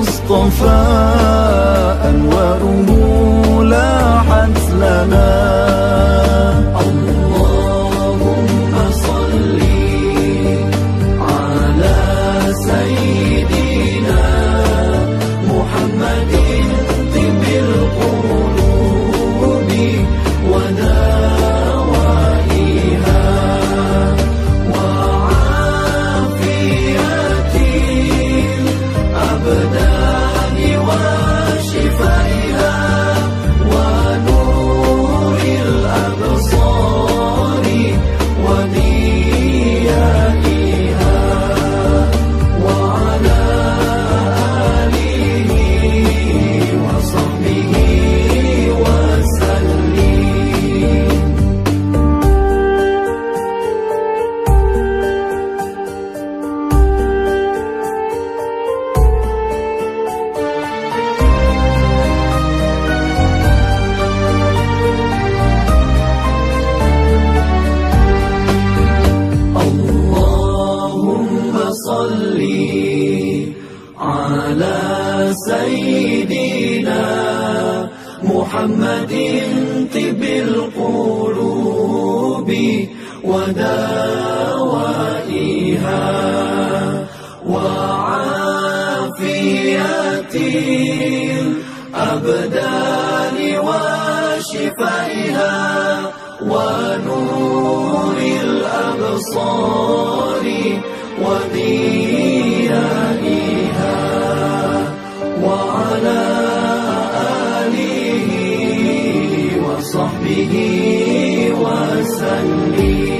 المصطفى أنواره لاحت لنا. الأبصار وديائها وعلى آله وصحبه وسلم.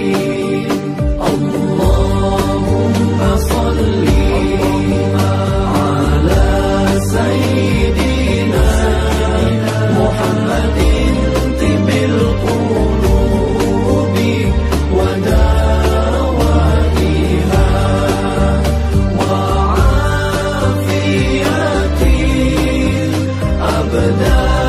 paradise.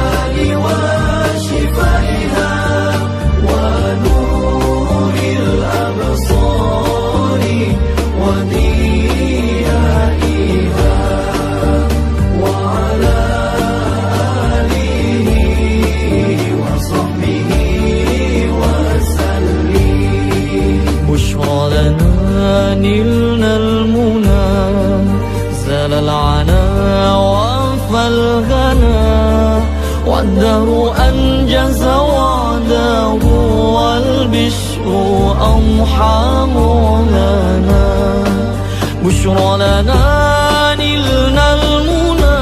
بشرى لنا نلنا المنى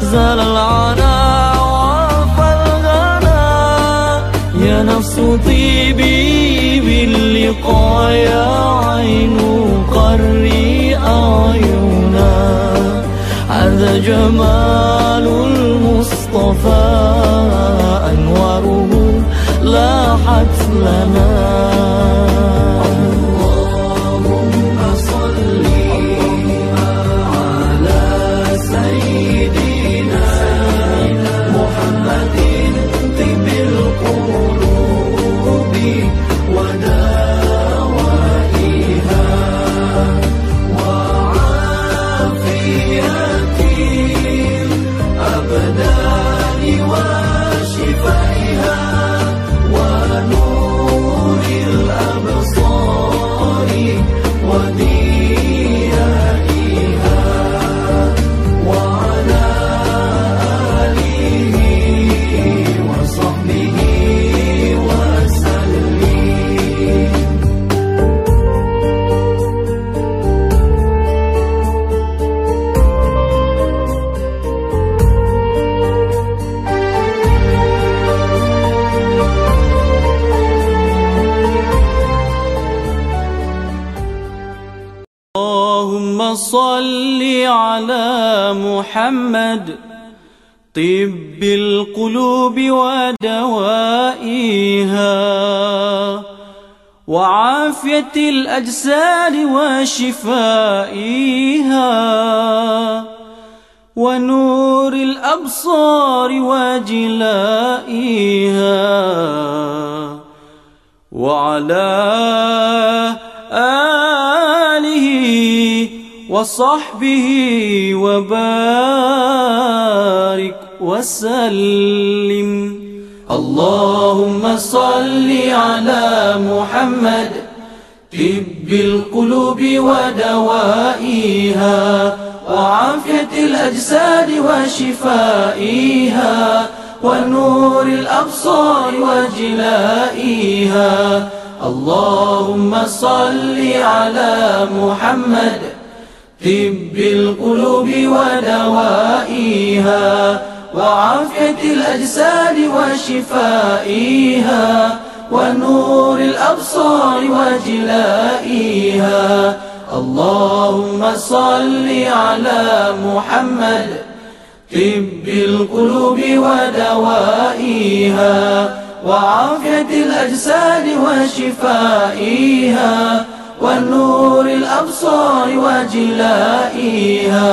زال العنا وعفى الغنى يا نفس طيبي باللقاء يا عين قري أعينا هذا جمال المصطفى أنواره لاحت لنا. صل على محمد. طب القلوب ودوائها. وعافية الأجساد وشفائها. ونور الأبصار وجلائها. وعلى آله وصحبه وبارك وسلم. اللهم صل على محمد. طب القلوب ودوائها وعافية الأجساد وشفائها ونور الأبصار وجلائها. اللهم صل على محمد. طب القلوب ودوائها وعافية الأجساد وشفائها ونور الأبصار وجلائها. اللهم صل على محمد. طب القلوب ودوائها وعافية الأجساد وشفائها. والنور الأبصار وجلائها.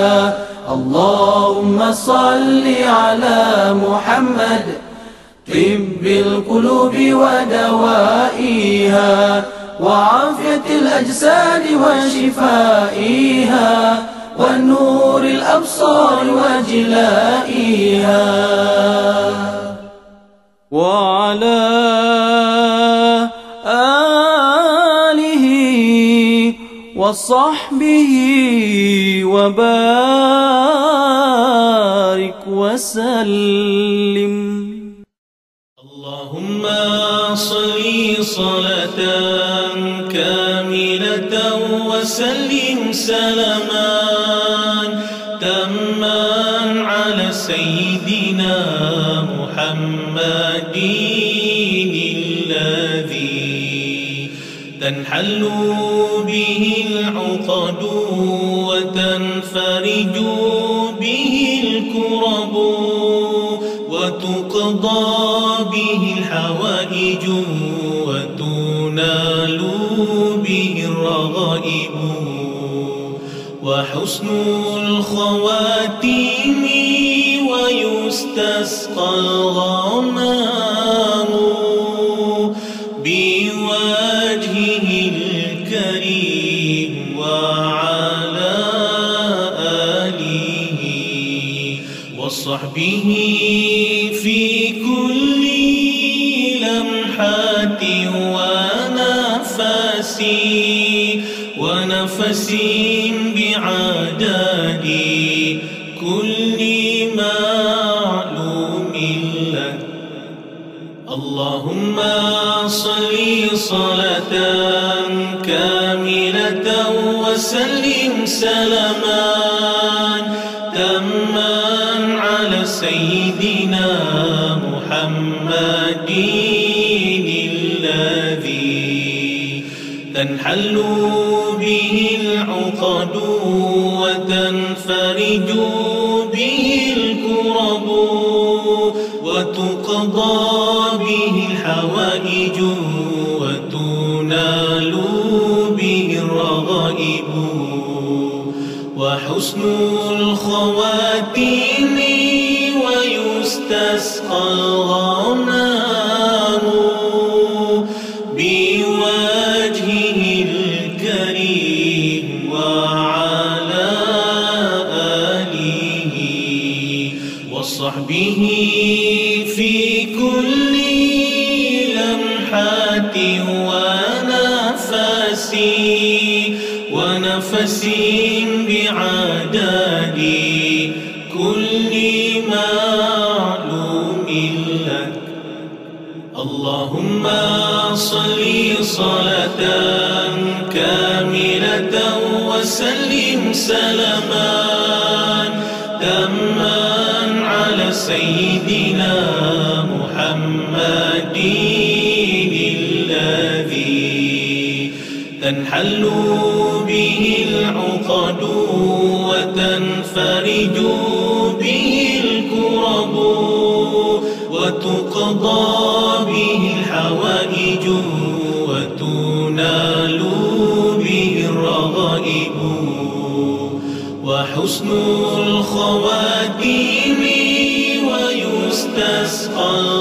اللهم صل على محمد. طب القلوب ودوائها. وعافية الأجساد وشفائها. والنور الأبصار وجلائها. وعلى وصحبه وبارك وسلم. اللهم صل صلاة كاملة وسلم سلاما تما على سيدنا محمد. تنحل به العقد وتنفرج به الكرب وتقضى به الحوائج وتنال به الرغائب وحسن الخواتيم ويستسقى الغمام وسلم سلاما تما على سيدنا محمد الذي تنحل به العقد وتنفرج به الكرب وتقضى به الحوائج وحسن الخواتيم كاملة وسلم سلاما تما على سيدنا محمد الذي تنحل به العقد وتنفرج به الكرب وتقضى به الحوائج وحسن الخواتيم ويستسقى.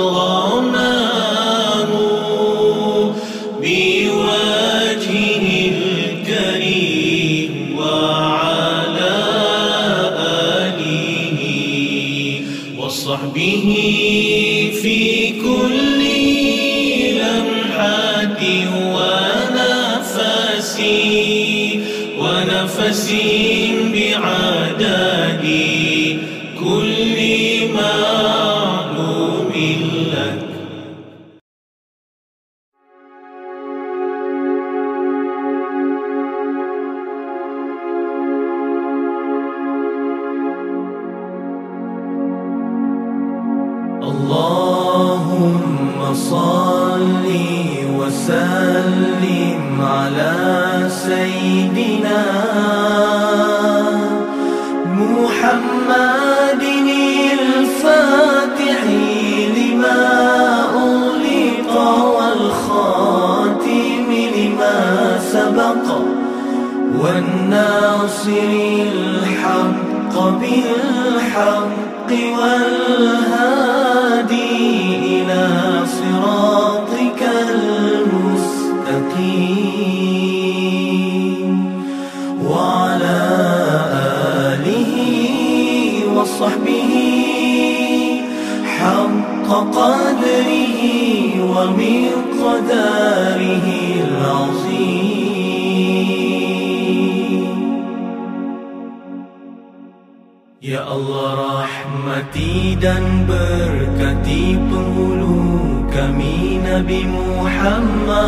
Ya Allah rahmati dan berkati penghulu kami Nabi Muhammad.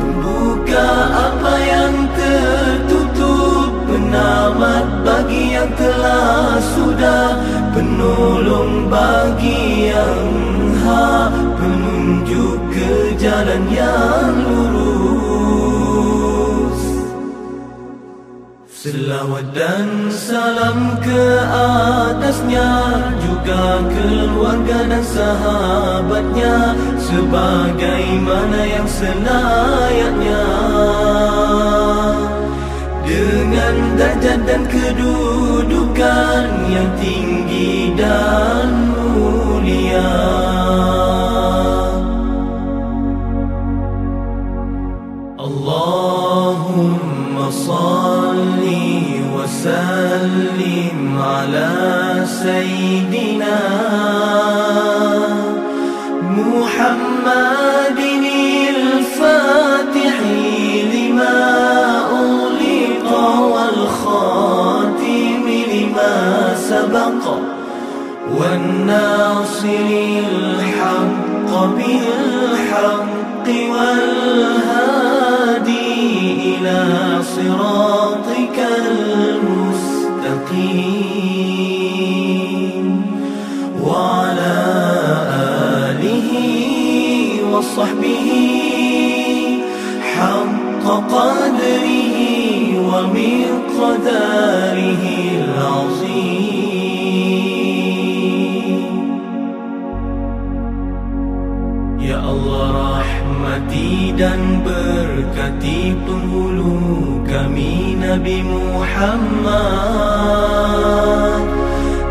Membuka apa yang tertutup Penamat bagi yang telah sudah Penolong bagi yang hak Penunjuk ke jalan yang lurus Selawat dan salam ke atasnya Juga keluarga dan sahabatnya Sebagaimana yang selayaknya. Dengan darjat dan kedudukan Yang tinggi dan mulia. Allahumma salli وسلم على سيدنا محمد الفاتح لما أغلق والخاتم لما سبق والناصر الحق بالحق والهادي إلى صراط المستقيم وعلى آله وصحبه حق قدره ومقداره العظيم. Dan berkati penghulu kami Nabi Muhammad.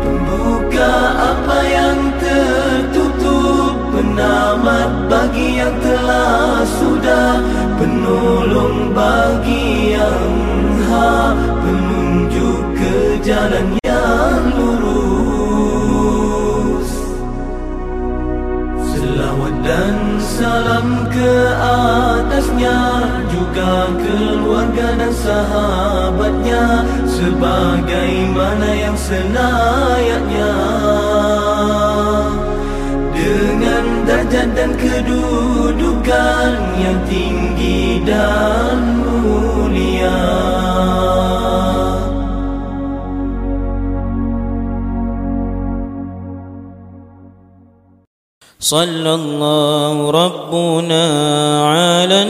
Pembuka apa yang tertutup Penamat bagi yang telah sudah Penolong bagi yang hak Penunjuk ke jalan Sebagaimana yang selayaknya Dengan darjat dan kedudukan Yang tinggi dan mulia صلى الله ربنا على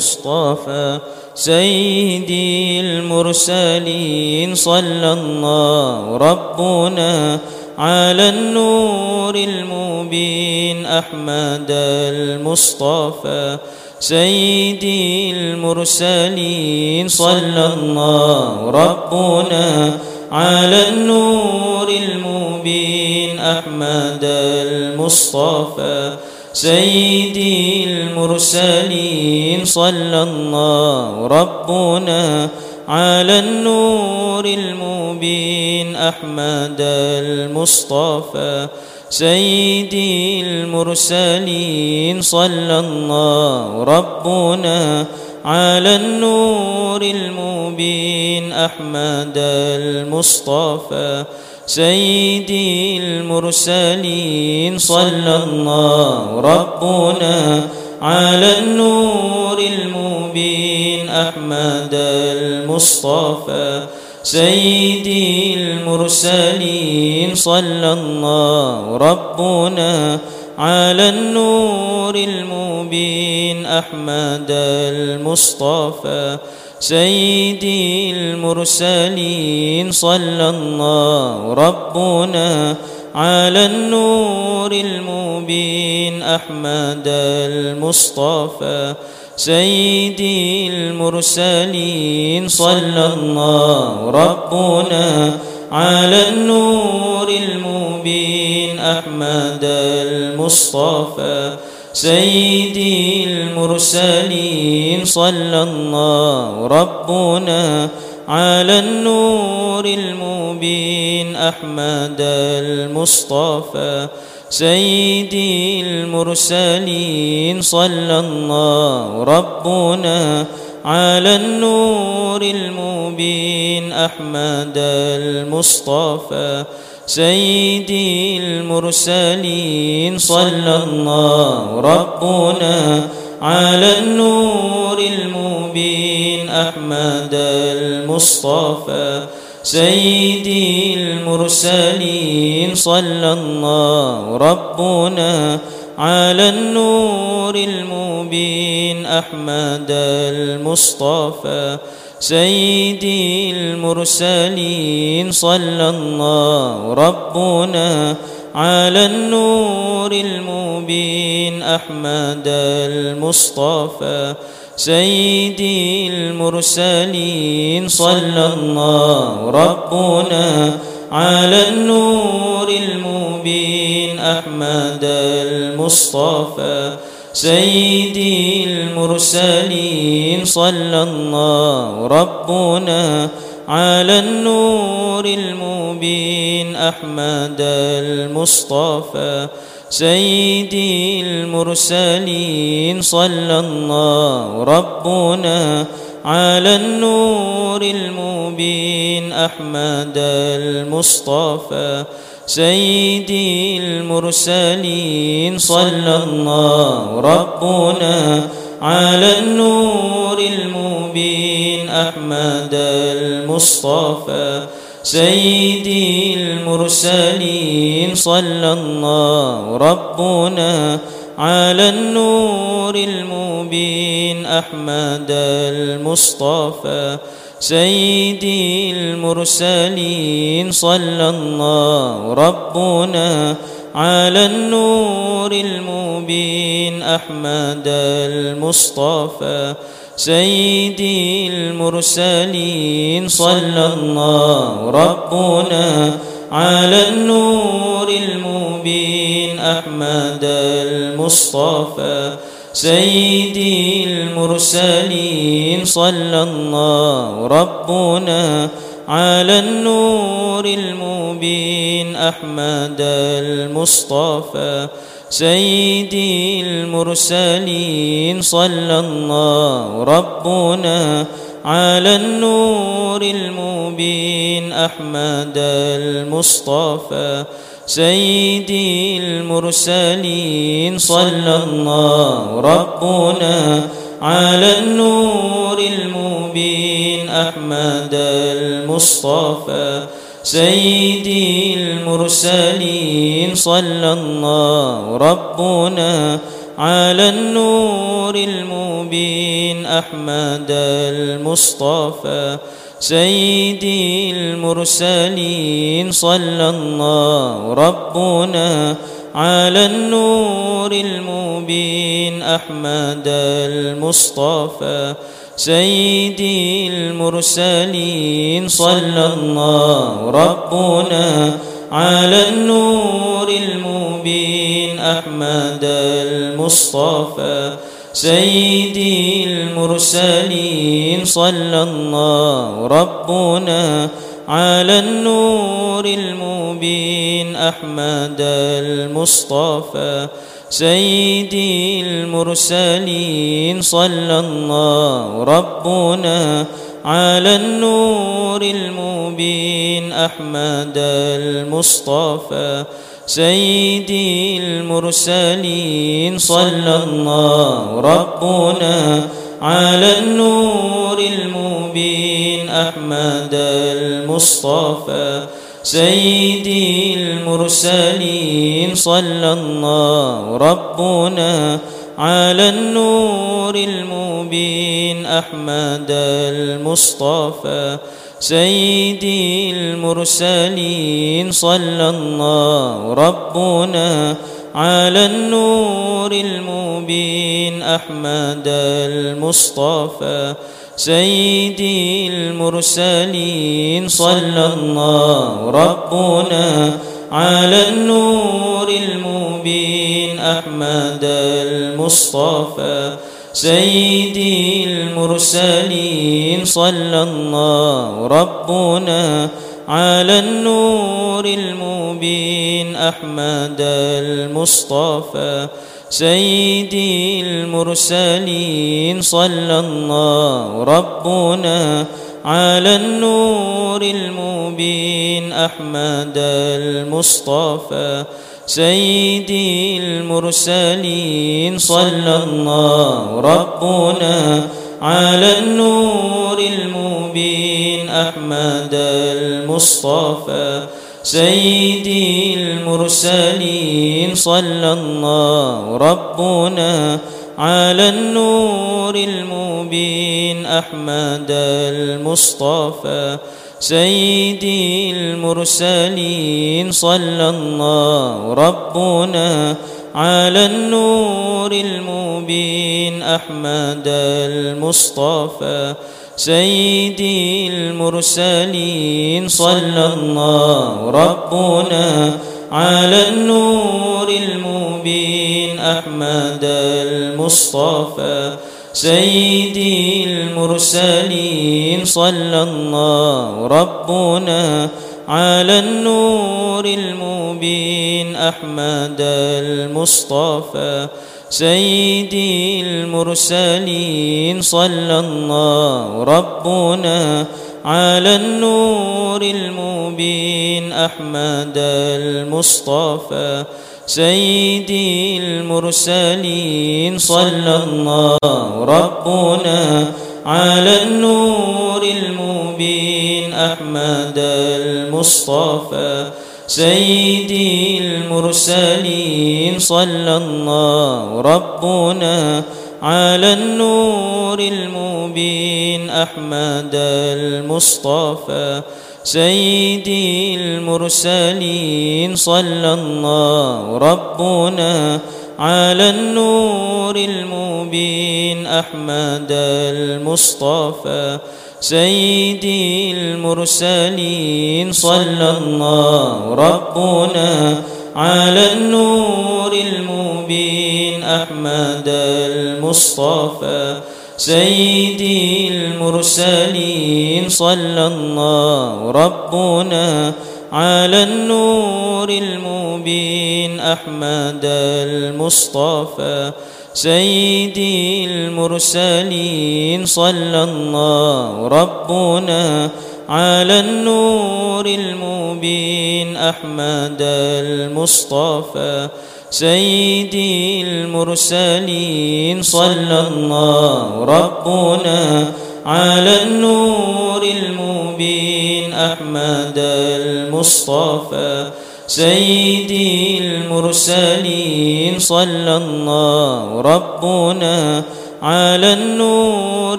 المصطفى سيدي المرسلين صلى الله ربنا على النور المبين أحمد المصطفى سيدي المرسلين صلى الله ربنا على النور المبين أحمد المصطفى سيدي المرسلين صلى الله ربنا على النور المبين أحمد المصطفى سيدي المرسلين صلى الله ربنا على النور المبين أحمد المصطفى سيدي المرسلين صلى الله ربنا على النور المبين أحمد المصطفى سيدي المرسلين صلى الله ربنا على النور المبين أحمد المصطفى سيدي المرسلين صلى الله ربنا على النور المبين أحمد المصطفى سيدي المرسلين صلى الله ربنا على النور المبين أحمد المصطفى سيدي المرسلين صلى الله ربنا على النور المبين أحمد المصطفى سيدي المرسلين صلى الله ربنا على النور المبين أحمد المصطفى سيدي المرسلين صلى الله ربنا على النور المبين أحمد المصطفى سيدي المرسلين صلى الله ربنا على النور المبين أحمد المصطفى سيدي المرسلين صلى الله ربنا على النور المبين أحمد المصطفى سيدي المرسلين صلى الله ربنا على النور المبين أحمد المصطفى سيدي المرسلين صلى الله ربنا على النور المبين أحمد المصطفى سيدي المرسلين صلى الله ربنا على النور المبين أحمد المصطفى سيدي المرسلين صلى الله ربنا على النور المبين أحمد المصطفى سيدي المرسلين صلى الله ربنا على النور المبين أحمد المصطفى سيدي المرسلين صلى الله ربنا على النور المبين أحمد المصطفى سيدي المرسلين صلى الله ربنا على النور المبين أحمد المصطفى سيدي المرسلين صلى الله ربنا على النور المبين أحمد المصطفى سيدي المرسلين صلى الله ربنا على النور المبين أحمد المصطفى سيدي المرسلين صلى الله ربنا على النور المبين أحمد المصطفى سيدي المرسلين صلى الله ربنا على النور المبين أحمد المصطفى سيدي المرسلين صلى الله ربنا على النور المبين أحمد المصطفى سيدي المرسلين صلى الله ربنا على النور المبين أحمد المصطفى سيدي المرسلين صلى الله ربنا على النور المبين أحمد المصطفى سيدي المرسلين صلى الله ربنا على النور المبين أحمد المصطفى سيدي المرسلين صلى الله ربنا على النور المبين أحمد المصطفى سيدي المرسلين صلى الله ربنا على النور المبين أحمد المصطفى سيدي المرسلين صلى الله ربنا على النور المبين أحمد المصطفى سيدي المرسلين صلى الله ربنا على النور المبين أحمد المصطفى سيدي المرسلين صلى الله ربنا على النور المبين أحمد المصطفى سيدي المرسلين صلى الله ربنا على النور المبين أحمد المصطفى سيدي المرسلين صلى الله ربنا على النور المبين أحمد المصطفى سيدي المرسلين صلى الله ربنا على النور المبين أحمد المصطفى سيدي المرسلين صلى الله ربنا على النور المبين أحمد المصطفى سيدي المرسلين صلى الله ربنا على النور المبين أحمد المصطفى سيدي المرسلين صلى الله ربنا على النور المبين أحمد المصطفى سيدي المرسلين صلى الله ربنا على النور المبين أحمد المصطفى سيدي المرسلين صلى الله ربنا على النور المبين أحمد المصطفى سيدي المرسلين صلى الله ربنا على النور المبين أحمد المصطفى سيدي المرسلين صلى الله ربنا على النور المبين أحمد المصطفى سيدي المرسلين صلى الله ربنا على النور المبين أحمد المصطفى سيدي المرسلين صلى الله ربنا على النور المبين أحمد المصطفى سيدي المرسلين صلى الله ربنا على النور المبين أحمد المصطفى سيدي المرسلين صلى الله ربنا على النور المبين أحمد المصطفى سيدي المرسلين صلى الله ربنا على النور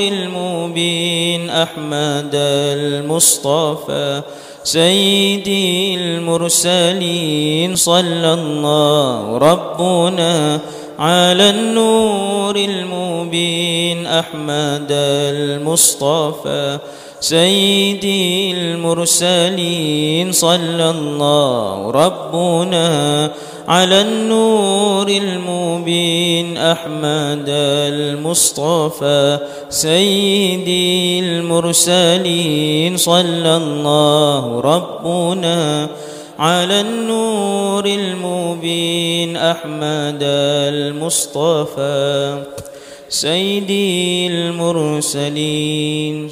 المبين أحمد المصطفى سيدي المرسلين صلى الله ربنا على النور المبين أحمد المصطفى سيدي المرسلين صلى الله ربنا على النور المبين أحمد المصطفى سيدي المرسلين صلى الله ربنا على النور المبين أحمد المصطفى سيدي المرسلين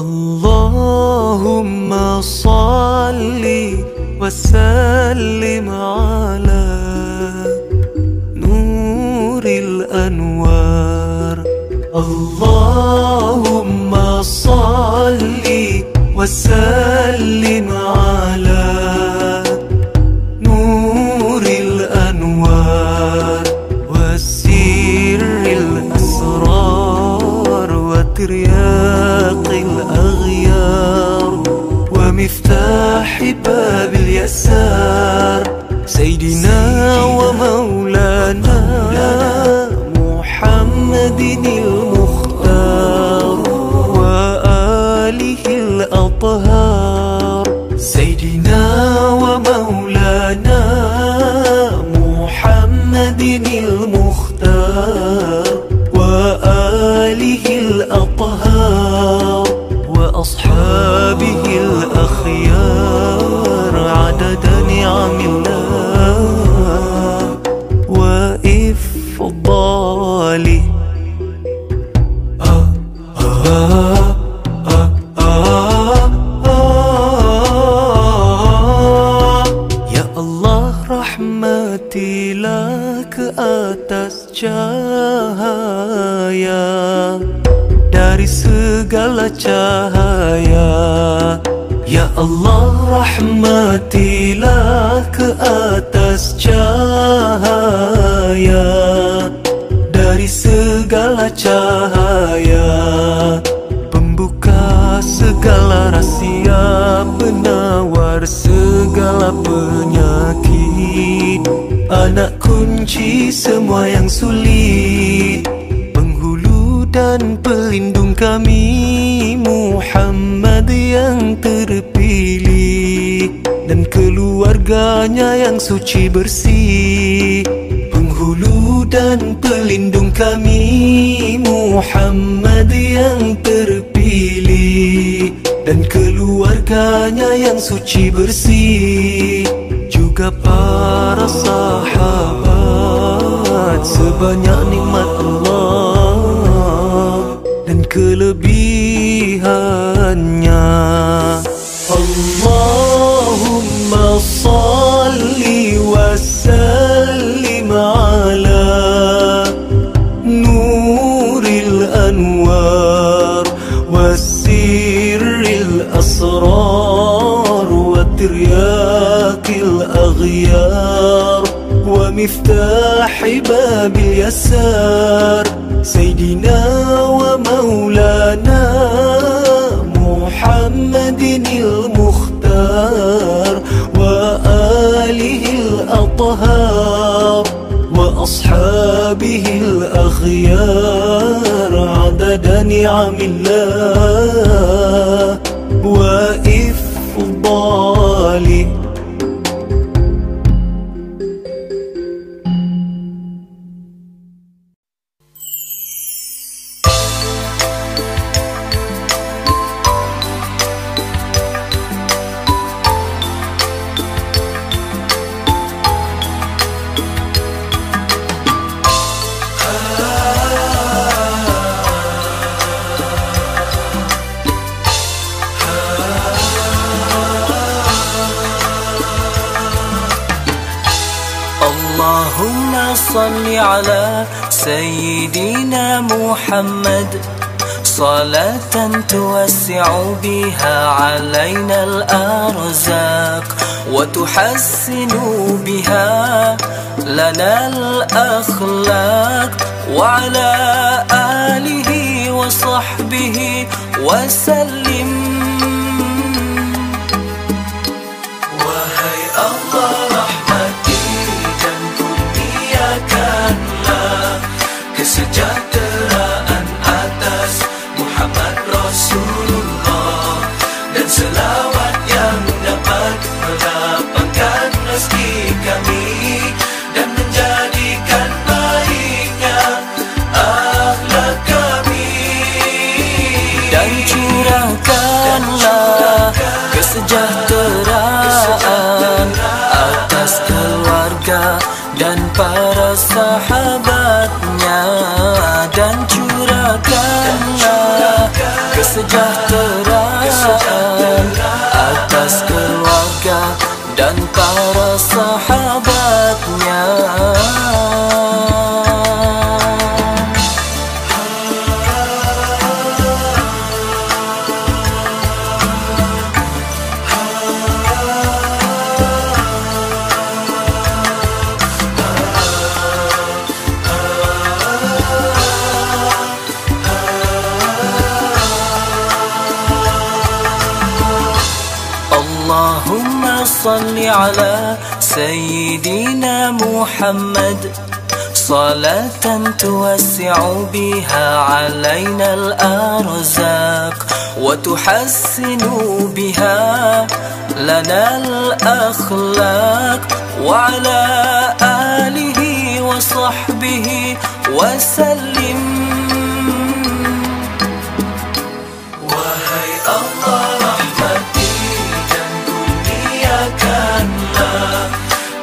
اللهم صل وسلم على نور الأنوار. اللهم صل وسلم على مفتاح باب اليسار سيدنا ومولانا محمد المختار وآله الأطهار. سيدنا ومولانا محمد المختار وآله الأطهار وأصحابه الأطهار. الخيار عدد نعم الله وإفضالي. يا الله رحمتي لك أتس جاهايا dari segala cahaya Allah rahmatilah ke atas cahaya. Dari segala cahaya Pembuka segala rahsia Penawar segala penyakit. Anak kunci semua yang sulit Penghulu dan pelindung kami. Muhammad yang terpilih keluarganya yang suci bersih. Penghulu dan pelindung kami Muhammad yang terpilih. Dan keluarganya yang suci bersih. Juga para sahabat Sebanyak nikmat Allah Dan kelebihannya ومفتاح باب اليسار سيدنا ومولانا محمد المختار وآله الأطهار وأصحابه الأخيار عدد نعم الله وإفضاله على سيدنا محمد. صلاة توسع بها علينا الأرزاق وتحسن بها لنا الأخلاق وعلى آله وصحبه وسلم. sejati keluarga dan para sahabatnya محمد صلاة توسع بها علينا الأرزاق وتحسن بها لنا الأخلاق وعلى آله وصحبه وسلم.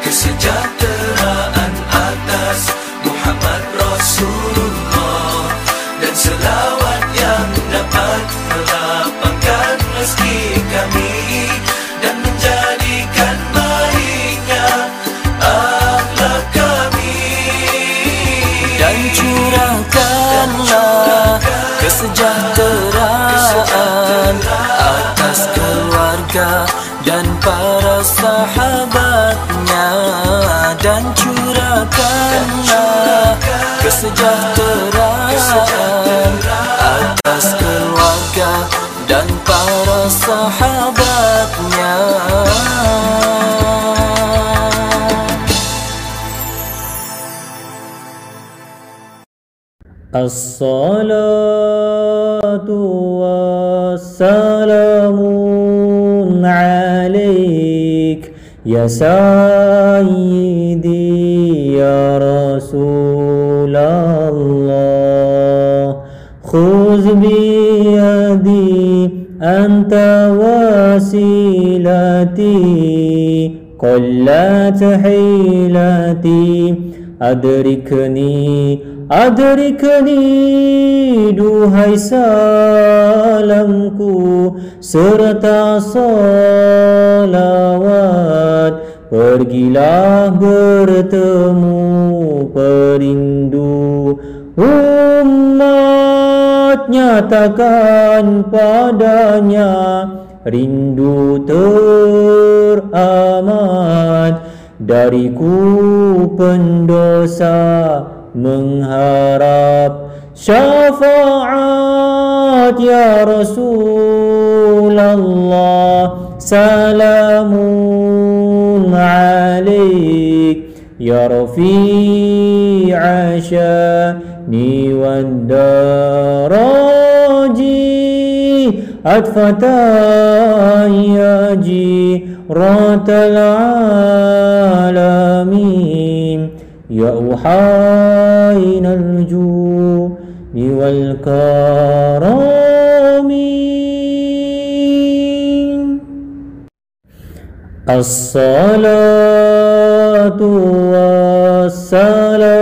Kesejahteraan sahabatnya الصلاة والسلام عليك يا سيدي يا رسول الله. خذ بيدي أنت وسيلتي قلت حيلتي أدركني Adrikani duhai salamku serta salawat Pergilah bertemu perindu umat nyatakan padanya rindu teramat. Dariku pendosa mengharap syafaat ya Rasulullah salamun alaik ya rafi'a والدراجي أدفتايا جيرات العالمين. يا أوحاين الجو والكرام الصلاة والسلام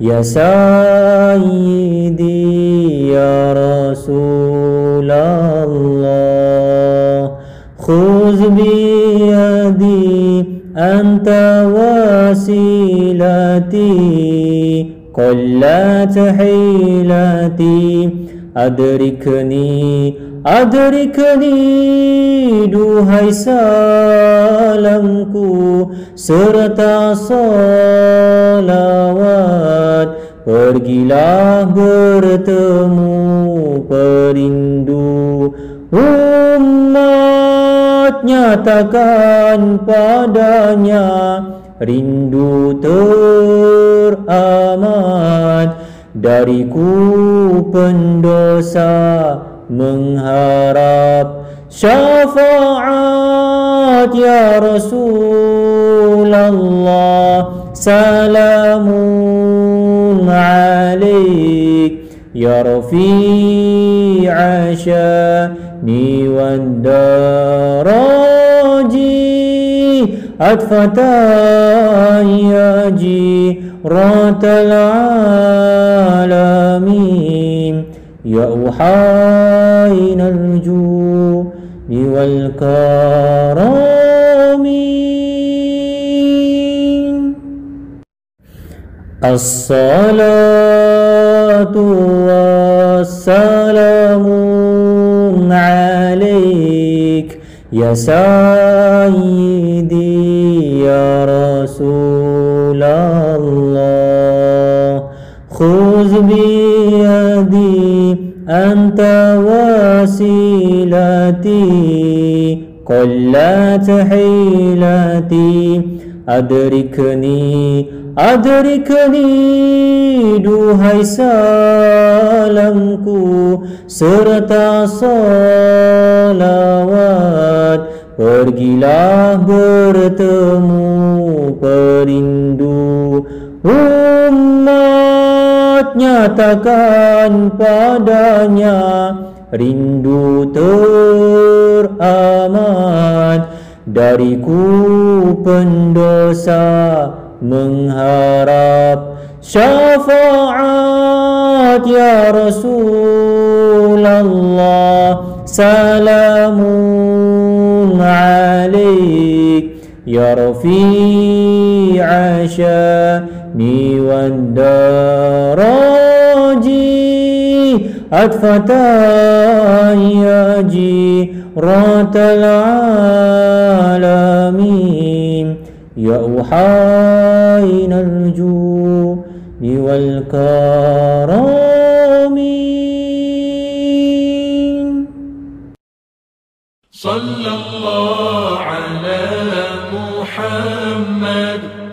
يا سيدي يا رسول الله خذ بيدي أنت وسيلتي قلت حيلتي. Adrikni Adrikni Duhai salamku Serta salawat. Pergilah bertemu Perindu Umat nyatakan padanya. Rindu teramat dariku pendosa mengharap syafaat ya Rasulullah salamun alaik ya rafi'a syani wad daraji atfata ya jiratal alamin يا أحاين الجود والكرم الصلاة والسلام عليك يا سيدي يا رسول الله. خذ بيدي أنت وسيلتي قلت حيلتي أدركني أدركني duhai salamku serta salawat Pergilah bertemu perindu umat nyatakan padanya rindu teramat. Dariku pendosa mengharap syafaat ya Rasulullah salamun alaik ya rafi'a syani wad أطفت يا جيرة العالمين. يا أحاين الجود والكرم صلى الله على محمد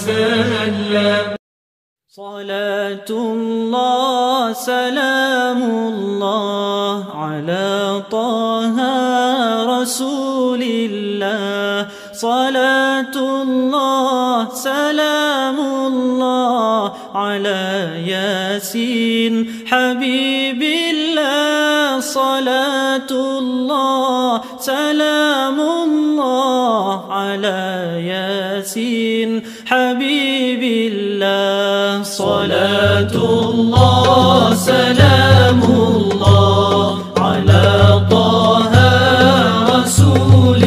وسلم. صلاة الله سلام الله على طه رسول الله. صلاة الله سلام الله على ياسين حبيب الله. صلاة الله سلام الله على صلاة الله سلام الله على طه رسول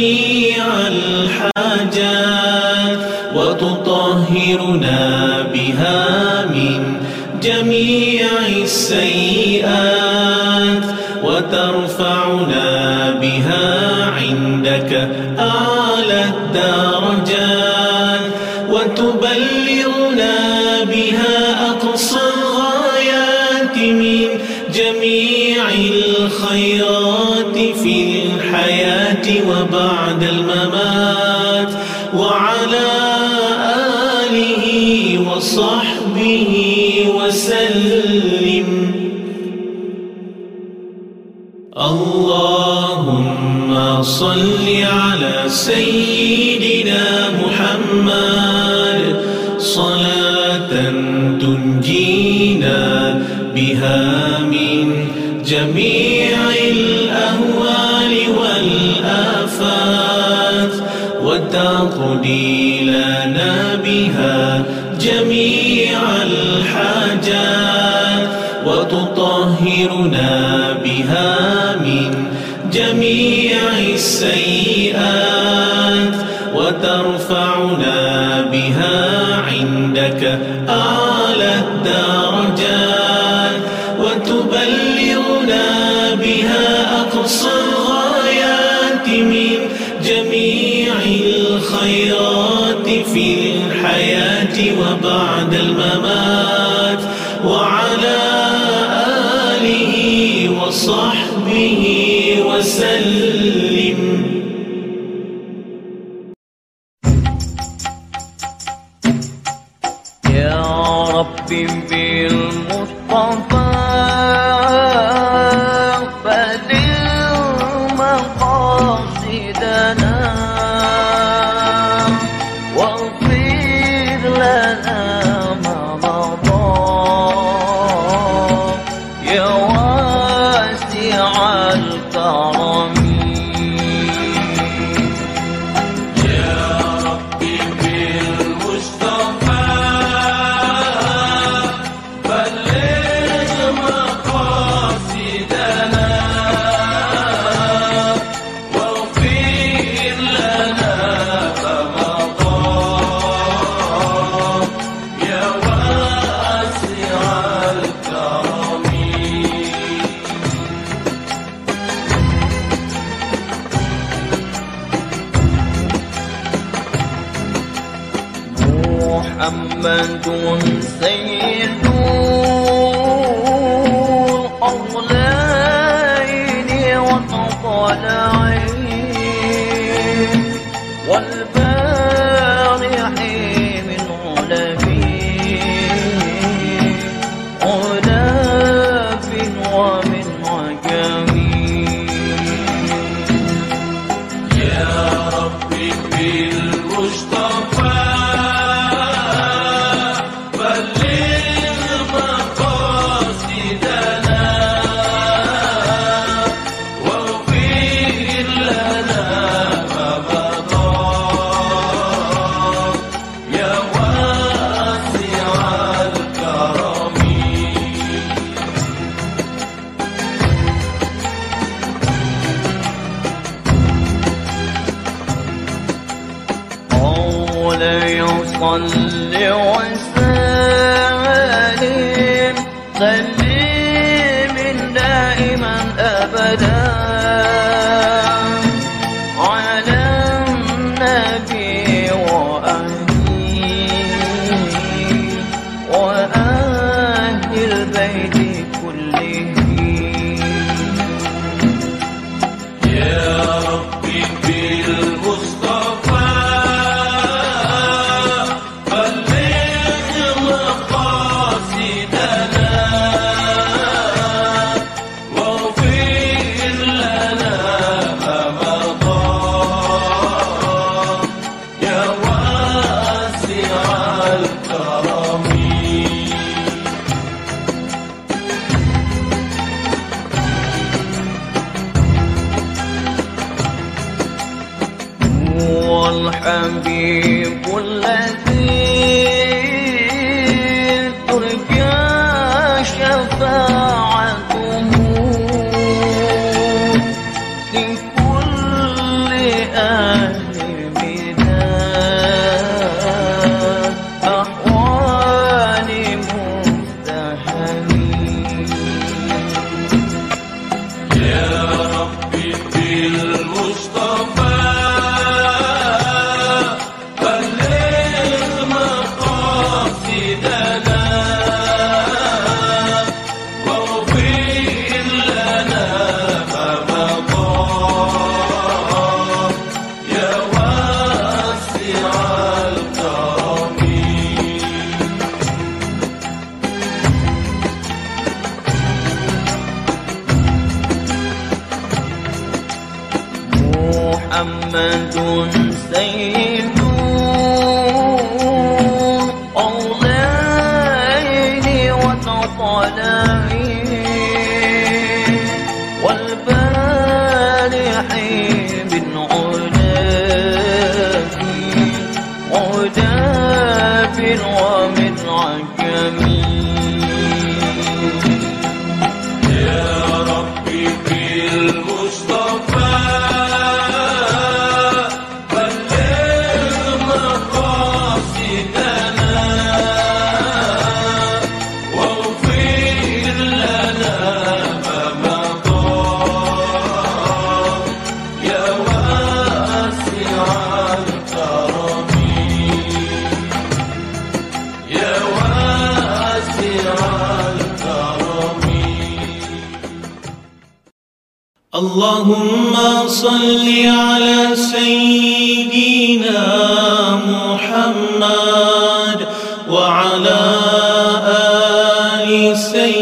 جميع الحاجات وتطهرنا بها من جميع السيئات وترفعنا بها عندك أعلى الدرجات وتبلغنا صل على سيدنا محمد. صلاة تنجينا بها من جميع الأهوال والآفات. وتقضي لنا بها جميع الحاجات. وتطهرنا السيئات وترفعنا بها عندك.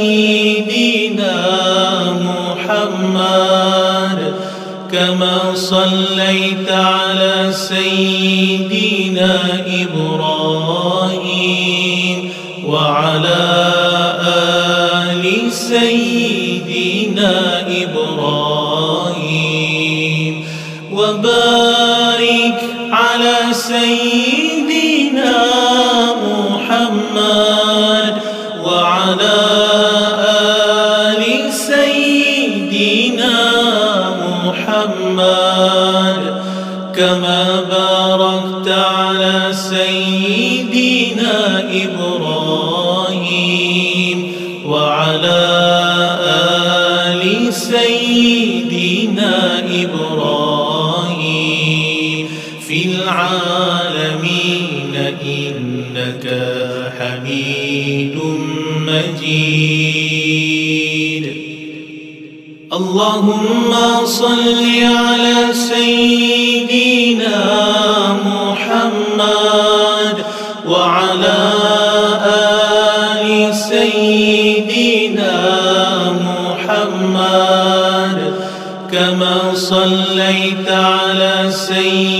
سيدنا محمد كما صليت على سيدنا إبراهيم. كما اللهم صل على سيدنا محمد وعلى آل سيدنا محمد. كما صليت على سيدنا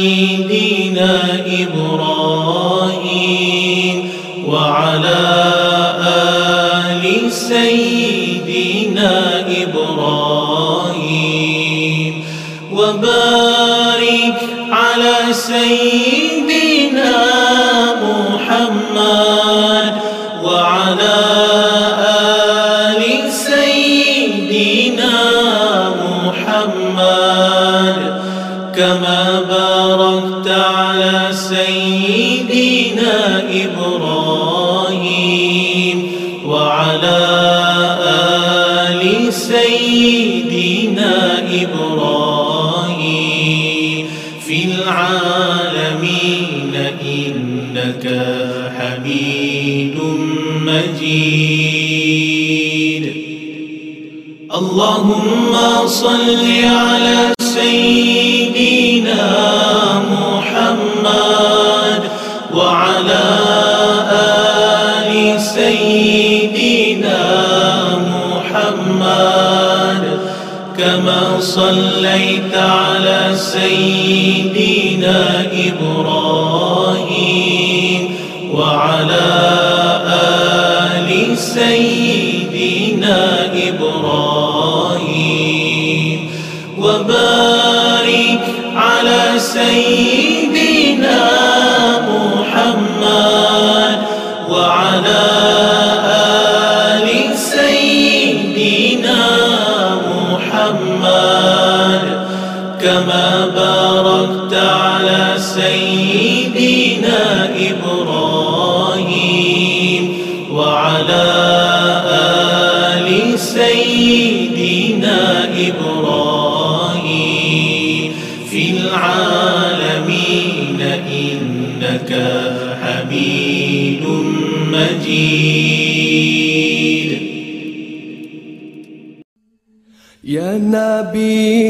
Bye. اللهم صل على سيدنا محمد وعلى آل سيدنا محمد. كما صليت على سيدنا إبراهيم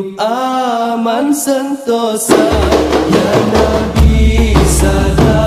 Hidup aman sentosa Ya Nabi salam